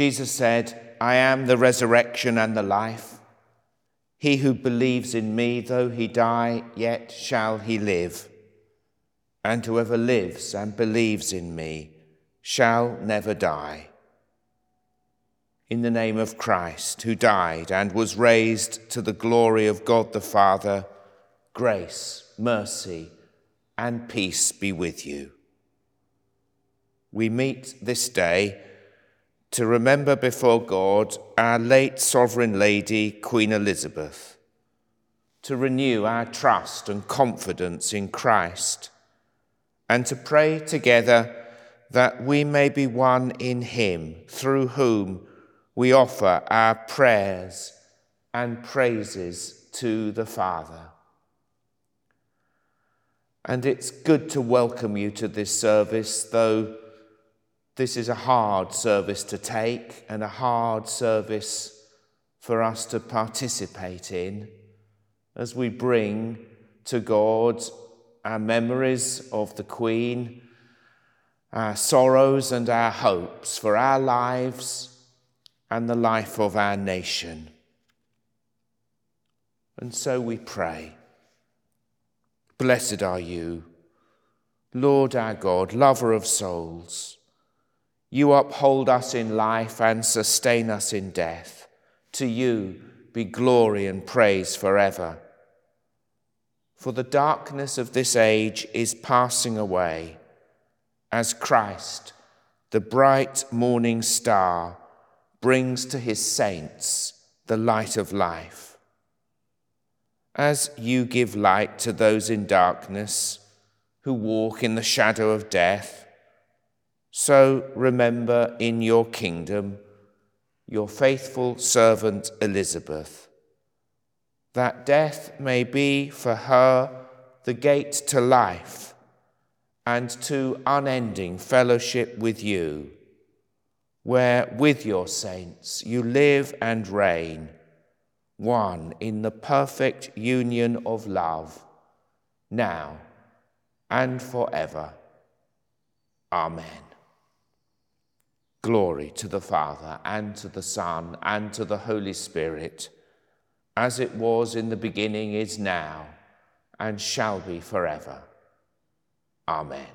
Jesus said, I am the resurrection and the life. He who believes in me, though he die, yet shall he live. And whoever lives and believes in me shall never die. In the name of Christ, who died and was raised to the glory of God the Father, grace, mercy, and peace be with you. We meet this day to remember before God our late Sovereign Lady, Queen Elizabeth, to renew our trust and confidence in Christ, and to pray together that we may be one in Him, through whom we offer our prayers and praises to the Father. And it's good to welcome you to this service, though this is a hard service to take and a hard service for us to participate in as we bring to God our memories of the Queen, our sorrows and our hopes for our lives and the life of our nation. And so we pray. Blessed are you, Lord our God, lover of souls. You uphold us in life and sustain us in death. To you be glory and praise forever. For the darkness of this age is passing away as Christ, the bright morning star, brings to his saints the light of life. As you give light to those in darkness who walk in the shadow of death, so remember in your kingdom your faithful servant Elizabeth, that death may be for her the gate to life and to unending fellowship with you, where with your saints you live and reign, one in the perfect union of love, now and forever. Amen. Glory to the Father, and to the Son, and to the Holy Spirit, as it was in the beginning, is now, and shall be forever. Amen.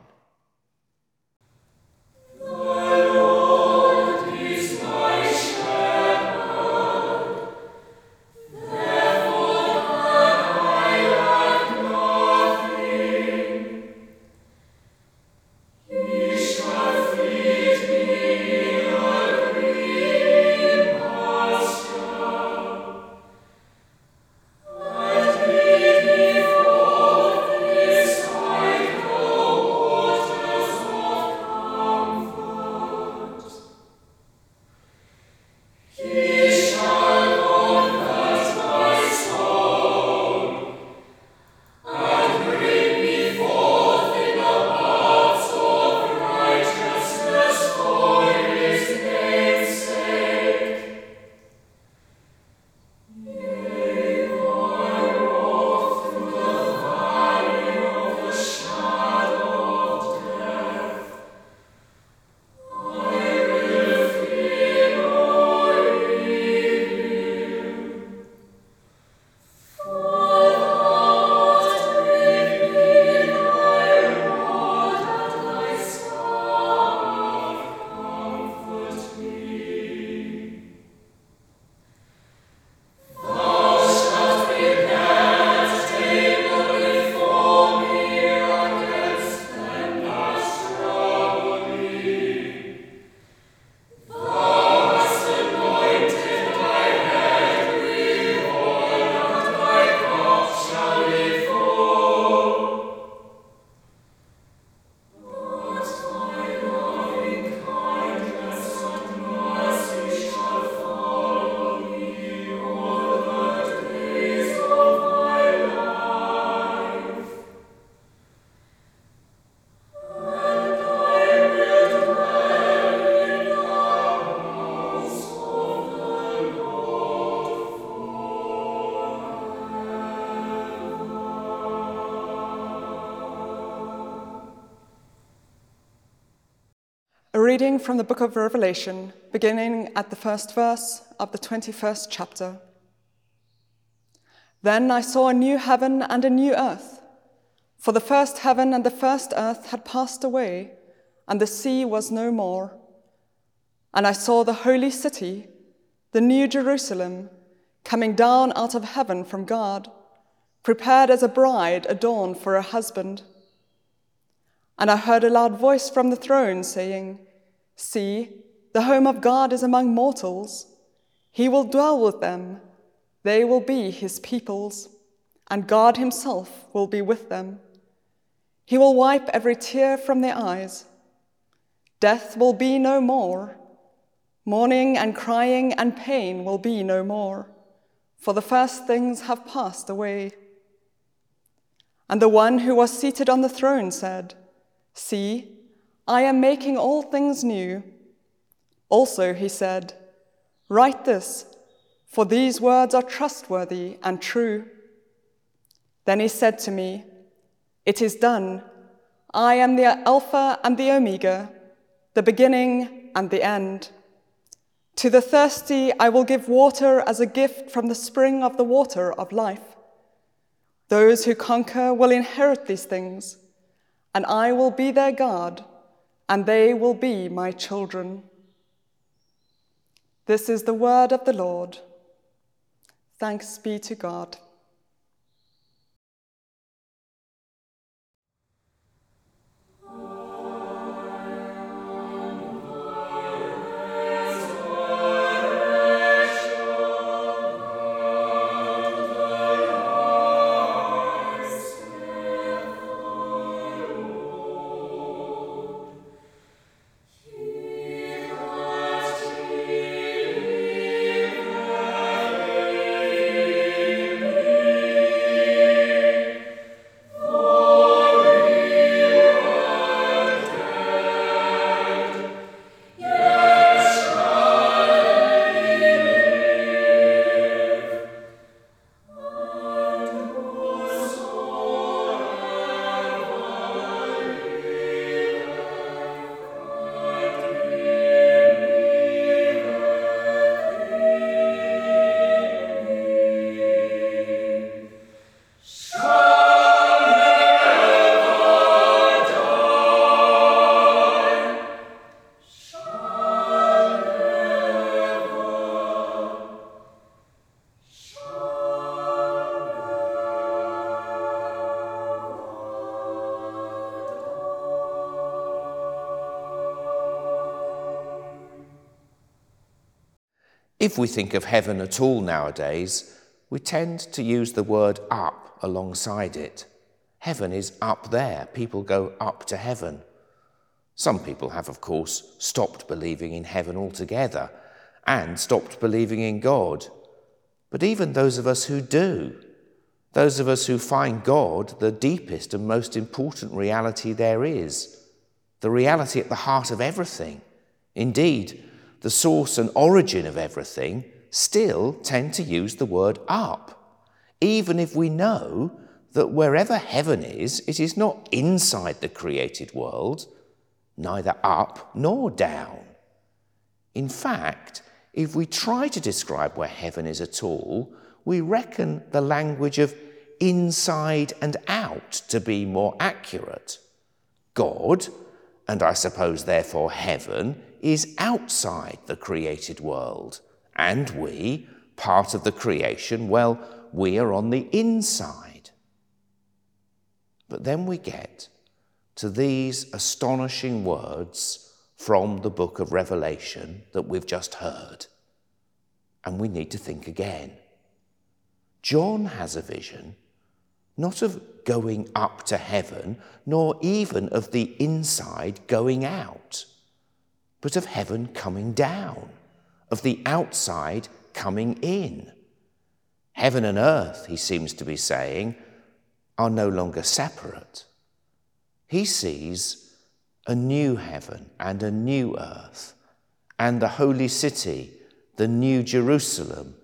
Reading from the book of Revelation, beginning at the first verse of the 21st chapter. Then I saw a new heaven and a new earth, for the first heaven and the first earth had passed away, and the sea was no more. And I saw the holy city, the new Jerusalem, coming down out of heaven from God, prepared as a bride adorned for her husband. And I heard a loud voice from the throne saying, See, the home of God is among mortals. He will dwell with them. They will be his peoples, and God himself will be with them. He will wipe every tear from their eyes. Death will be no more. Mourning and crying and pain will be no more, for the first things have passed away. And the one who was seated on the throne said, See, I am making all things new. Also, he said, Write this, for these words are trustworthy and true. Then he said to me, It is done. I am the Alpha and the Omega, the beginning and the end. To the thirsty, I will give water as a gift from the spring of the water of life. Those who conquer will inherit these things and I will be their God, and they will be my children. This is the word of the Lord. Thanks be to God. If we think of heaven at all nowadays, we tend to use the word up alongside it. Heaven is up there. People go up to heaven. Some people have, of course, stopped believing in heaven altogether and stopped believing in God. But even those of us who do, those of us who find God the deepest and most important reality there is, the reality at the heart of everything, indeed, the source and origin of everything, still tend to use the word up, even if we know that wherever heaven is, it is not inside the created world, neither up nor down. In fact, if we try to describe where heaven is at all, we reckon the language of inside and out to be more accurate. God, and I suppose therefore heaven, is outside the created world. And we, part of the creation, well, we are on the inside. But then we get to these astonishing words from the book of Revelation that we've just heard. And we need to think again. John has a vision not of going up to heaven, nor even of the inside going out but of heaven coming down, of the outside coming in. Heaven and earth, he seems to be saying, are no longer separate. He sees a new heaven and a new earth, and the holy city, the new Jerusalem,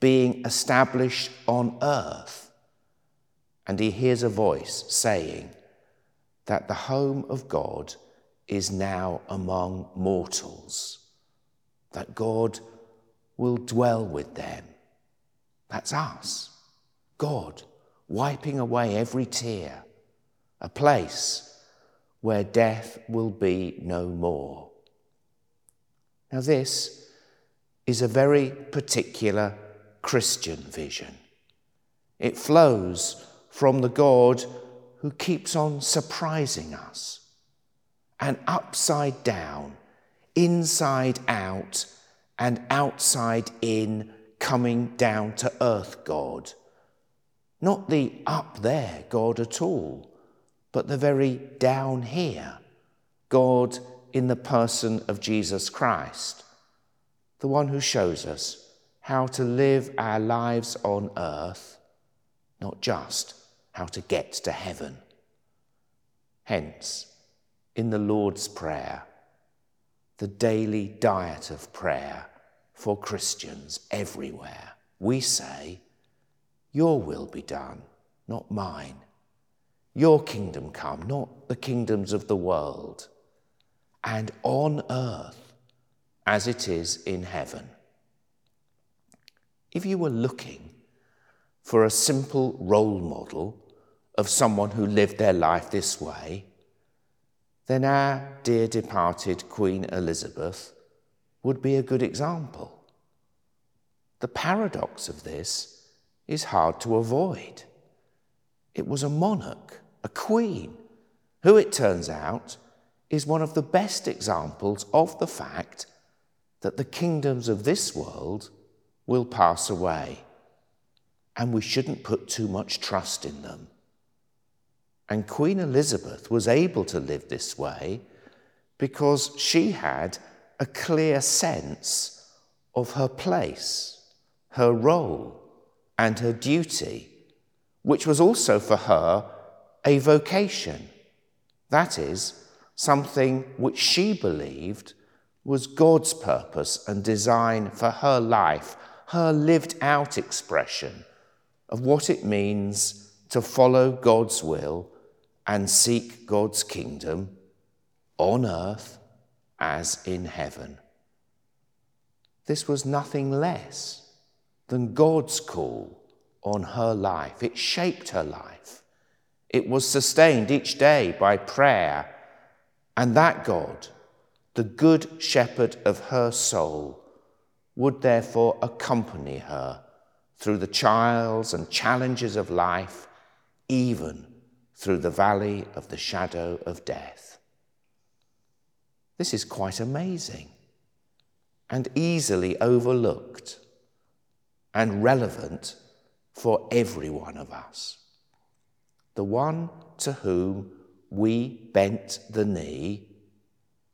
being established on earth. And he hears a voice saying that the home of God is now among mortals, that God will dwell with them. That's us. God wiping away every tear, a place where death will be no more. Now, this is a very particular Christian vision. It flows from the God who keeps on surprising us. An upside down, inside out, and outside in, coming down to earth God. Not the up there God at all, but the very down here God in the person of Jesus Christ, the one who shows us how to live our lives on earth, not just how to get to heaven. Hence, in the Lord's Prayer, the daily diet of prayer for Christians everywhere, we say, Your will be done, not mine. Your kingdom come, not the kingdoms of the world, and on earth as it is in heaven. If you were looking for a simple role model of someone who lived their life this way, then our dear departed Queen Elizabeth would be a good example. The paradox of this is hard to avoid. It was a monarch, a queen, who it turns out is one of the best examples of the fact that the kingdoms of this world will pass away, and we shouldn't put too much trust in them. And Queen Elizabeth was able to live this way because she had a clear sense of her place, her role, and her duty, which was also for her a vocation. That is, something which she believed was God's purpose and design for her life, her lived out expression of what it means to follow God's will and seek God's kingdom on earth as in heaven. This was nothing less than God's call on her life. It shaped her life. It was sustained each day by prayer. And that God, the good shepherd of her soul, would therefore accompany her through the trials and challenges of life, even through the valley of the shadow of death. This is quite amazing and easily overlooked and relevant for every one of us. The one to whom we bent the knee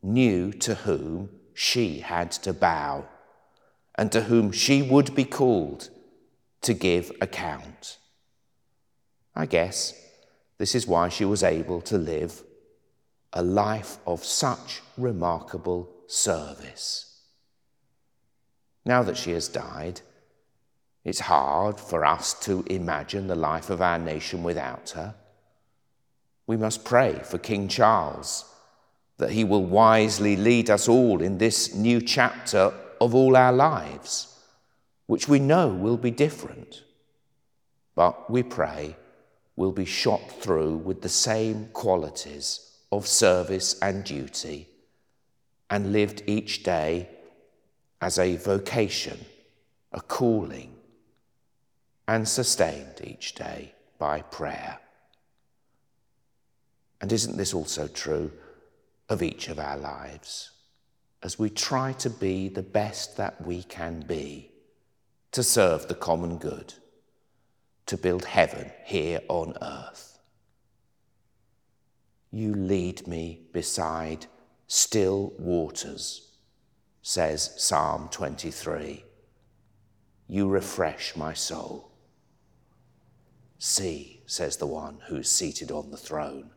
knew to whom she had to bow and to whom she would be called to give account. I guess this is why she was able to live a life of such remarkable service. Now that she has died, it's hard for us to imagine the life of our nation without her. We must pray for King Charles that he will wisely lead us all in this new chapter of all our lives, which we know will be different. But we pray will be shot through with the same qualities of service and duty and lived each day as a vocation, a calling, and sustained each day by prayer. And isn't this also true of each of our lives? As we try to be the best that we can be to serve the common good to build heaven here on earth. You lead me beside still waters, says Psalm 23. You refresh my soul. See, says the one who is seated on the throne,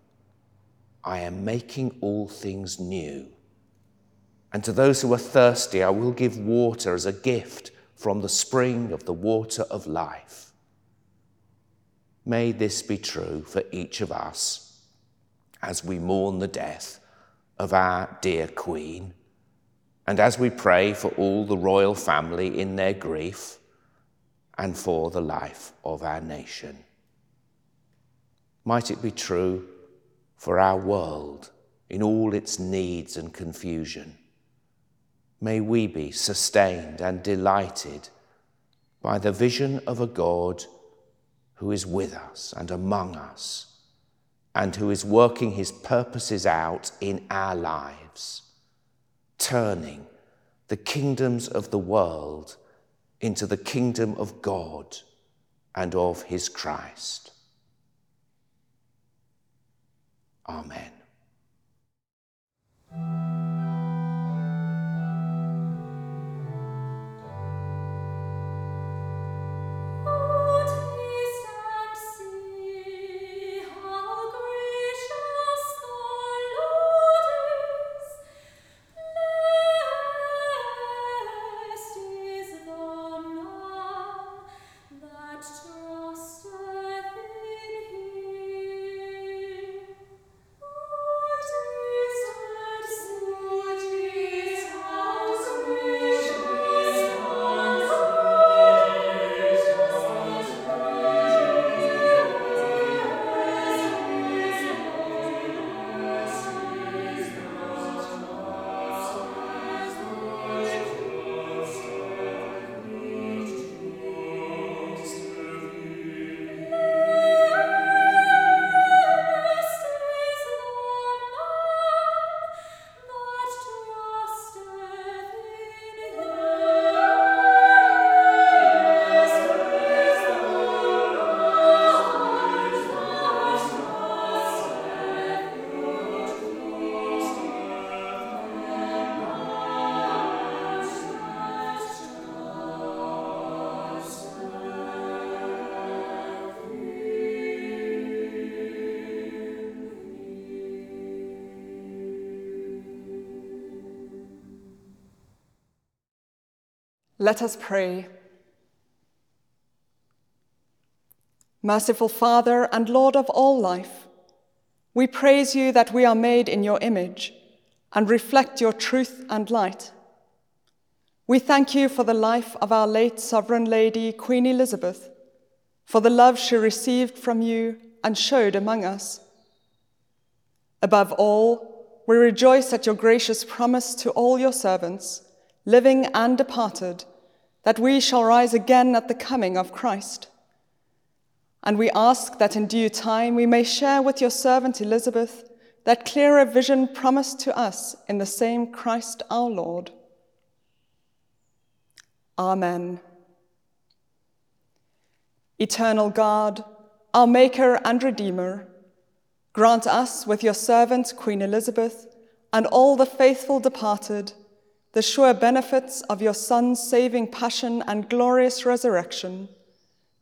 I am making all things new. And to those who are thirsty, I will give water as a gift from the spring of the water of life. May this be true for each of us as we mourn the death of our dear Queen, and as we pray for all the royal family in their grief and for the life of our nation. Might it be true for our world in all its needs and confusion. May we be sustained and delighted by the vision of a God who is with us and among us and who is working his purposes out in our lives, turning the kingdoms of the world into the kingdom of God and of his Christ. Amen. Let us pray. Merciful Father and Lord of all life, we praise you that we are made in your image and reflect your truth and light. We thank you for the life of our late Sovereign Lady, Queen Elizabeth, for the love she received from you and showed among us. Above all, we rejoice at your gracious promise to all your servants, living and departed that we shall rise again at the coming of Christ. And we ask that in due time we may share with your servant Elizabeth that clearer vision promised to us in the same Christ our Lord. Amen. Eternal God, our Maker and Redeemer, grant us with your servant Queen Elizabeth and all the faithful departed the sure benefits of your Son's saving passion and glorious resurrection,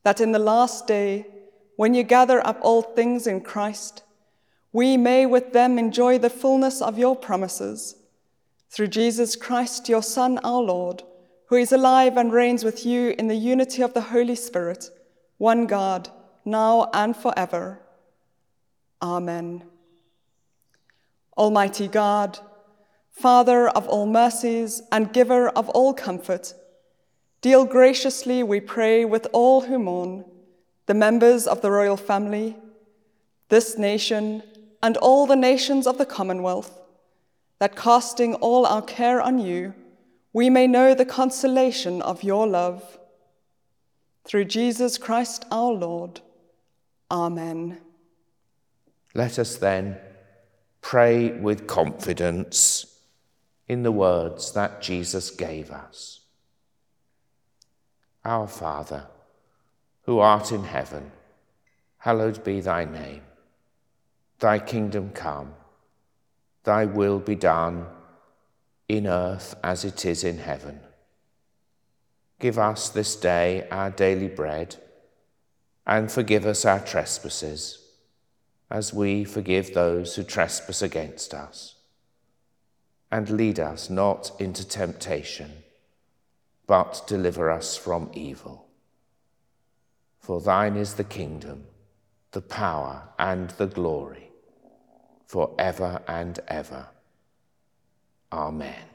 that in the last day, when you gather up all things in Christ, we may with them enjoy the fullness of your promises. Through Jesus Christ, your Son, our Lord, who is alive and reigns with you in the unity of the Holy Spirit, one God, now and forever. Amen. Almighty God, Father of all mercies and giver of all comfort, deal graciously, we pray, with all who mourn, the members of the royal family, this nation, and all the nations of the Commonwealth, that casting all our care on you, we may know the consolation of your love. Through Jesus Christ our Lord. Amen. Let us then pray with confidence in the words that Jesus gave us Our Father, who art in heaven, hallowed be thy name. Thy kingdom come, thy will be done in earth as it is in heaven. Give us this day our daily bread, and forgive us our trespasses, as we forgive those who trespass against us and lead us not into temptation, but deliver us from evil. For thine is the kingdom, the power, and the glory, for ever and ever. Amen.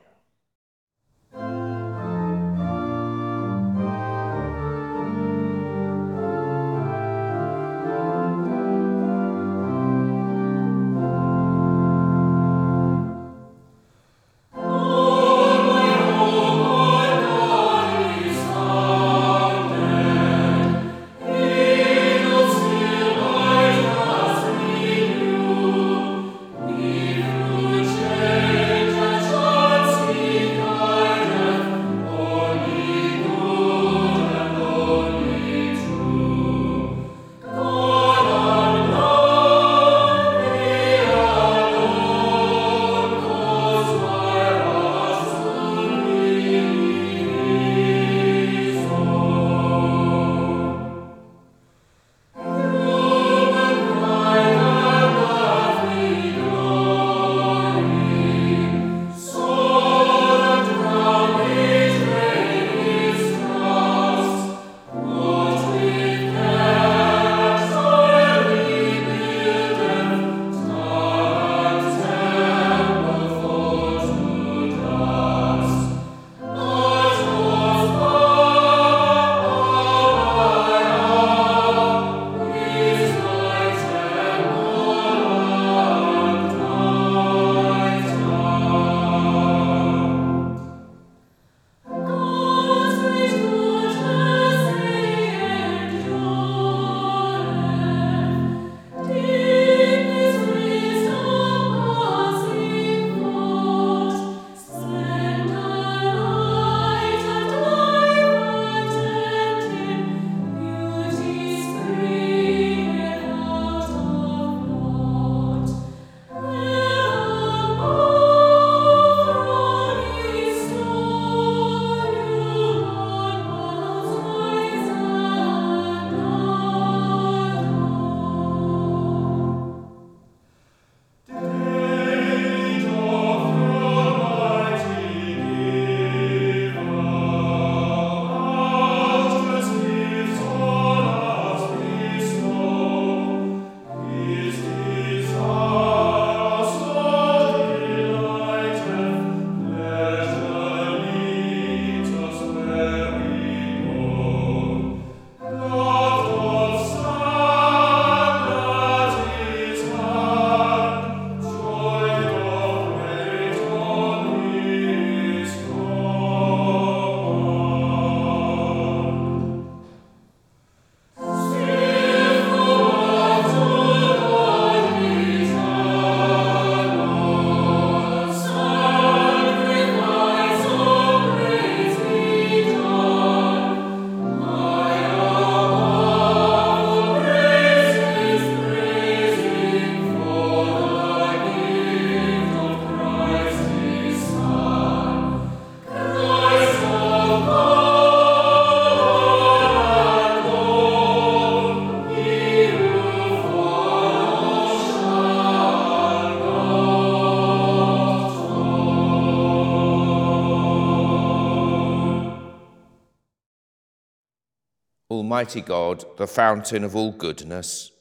Almighty God, the fountain of all goodness,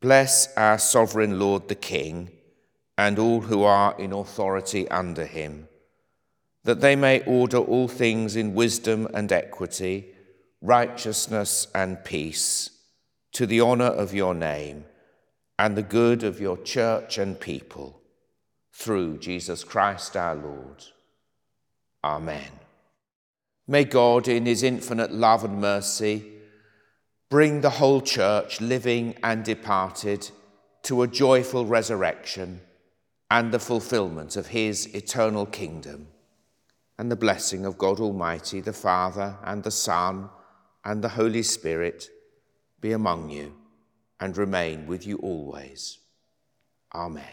bless our sovereign Lord the King and all who are in authority under him, that they may order all things in wisdom and equity, righteousness and peace, to the honour of your name and the good of your church and people, through Jesus Christ our Lord. Amen. May God, in his infinite love and mercy, bring the whole church, living and departed, to a joyful resurrection and the fulfillment of his eternal kingdom. And the blessing of God Almighty, the Father, and the Son, and the Holy Spirit be among you and remain with you always. Amen.